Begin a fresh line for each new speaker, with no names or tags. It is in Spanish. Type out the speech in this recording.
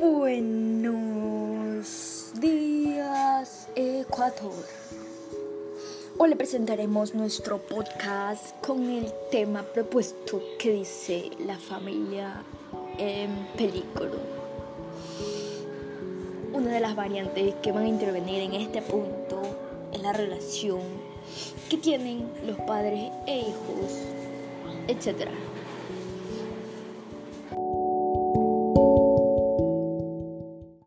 Buenos días, Ecuador. Hoy le presentaremos nuestro podcast con el tema propuesto que dice la familia en peligro. Una de las variantes que van a intervenir en este punto es la relación que tienen los padres e hijos, etc.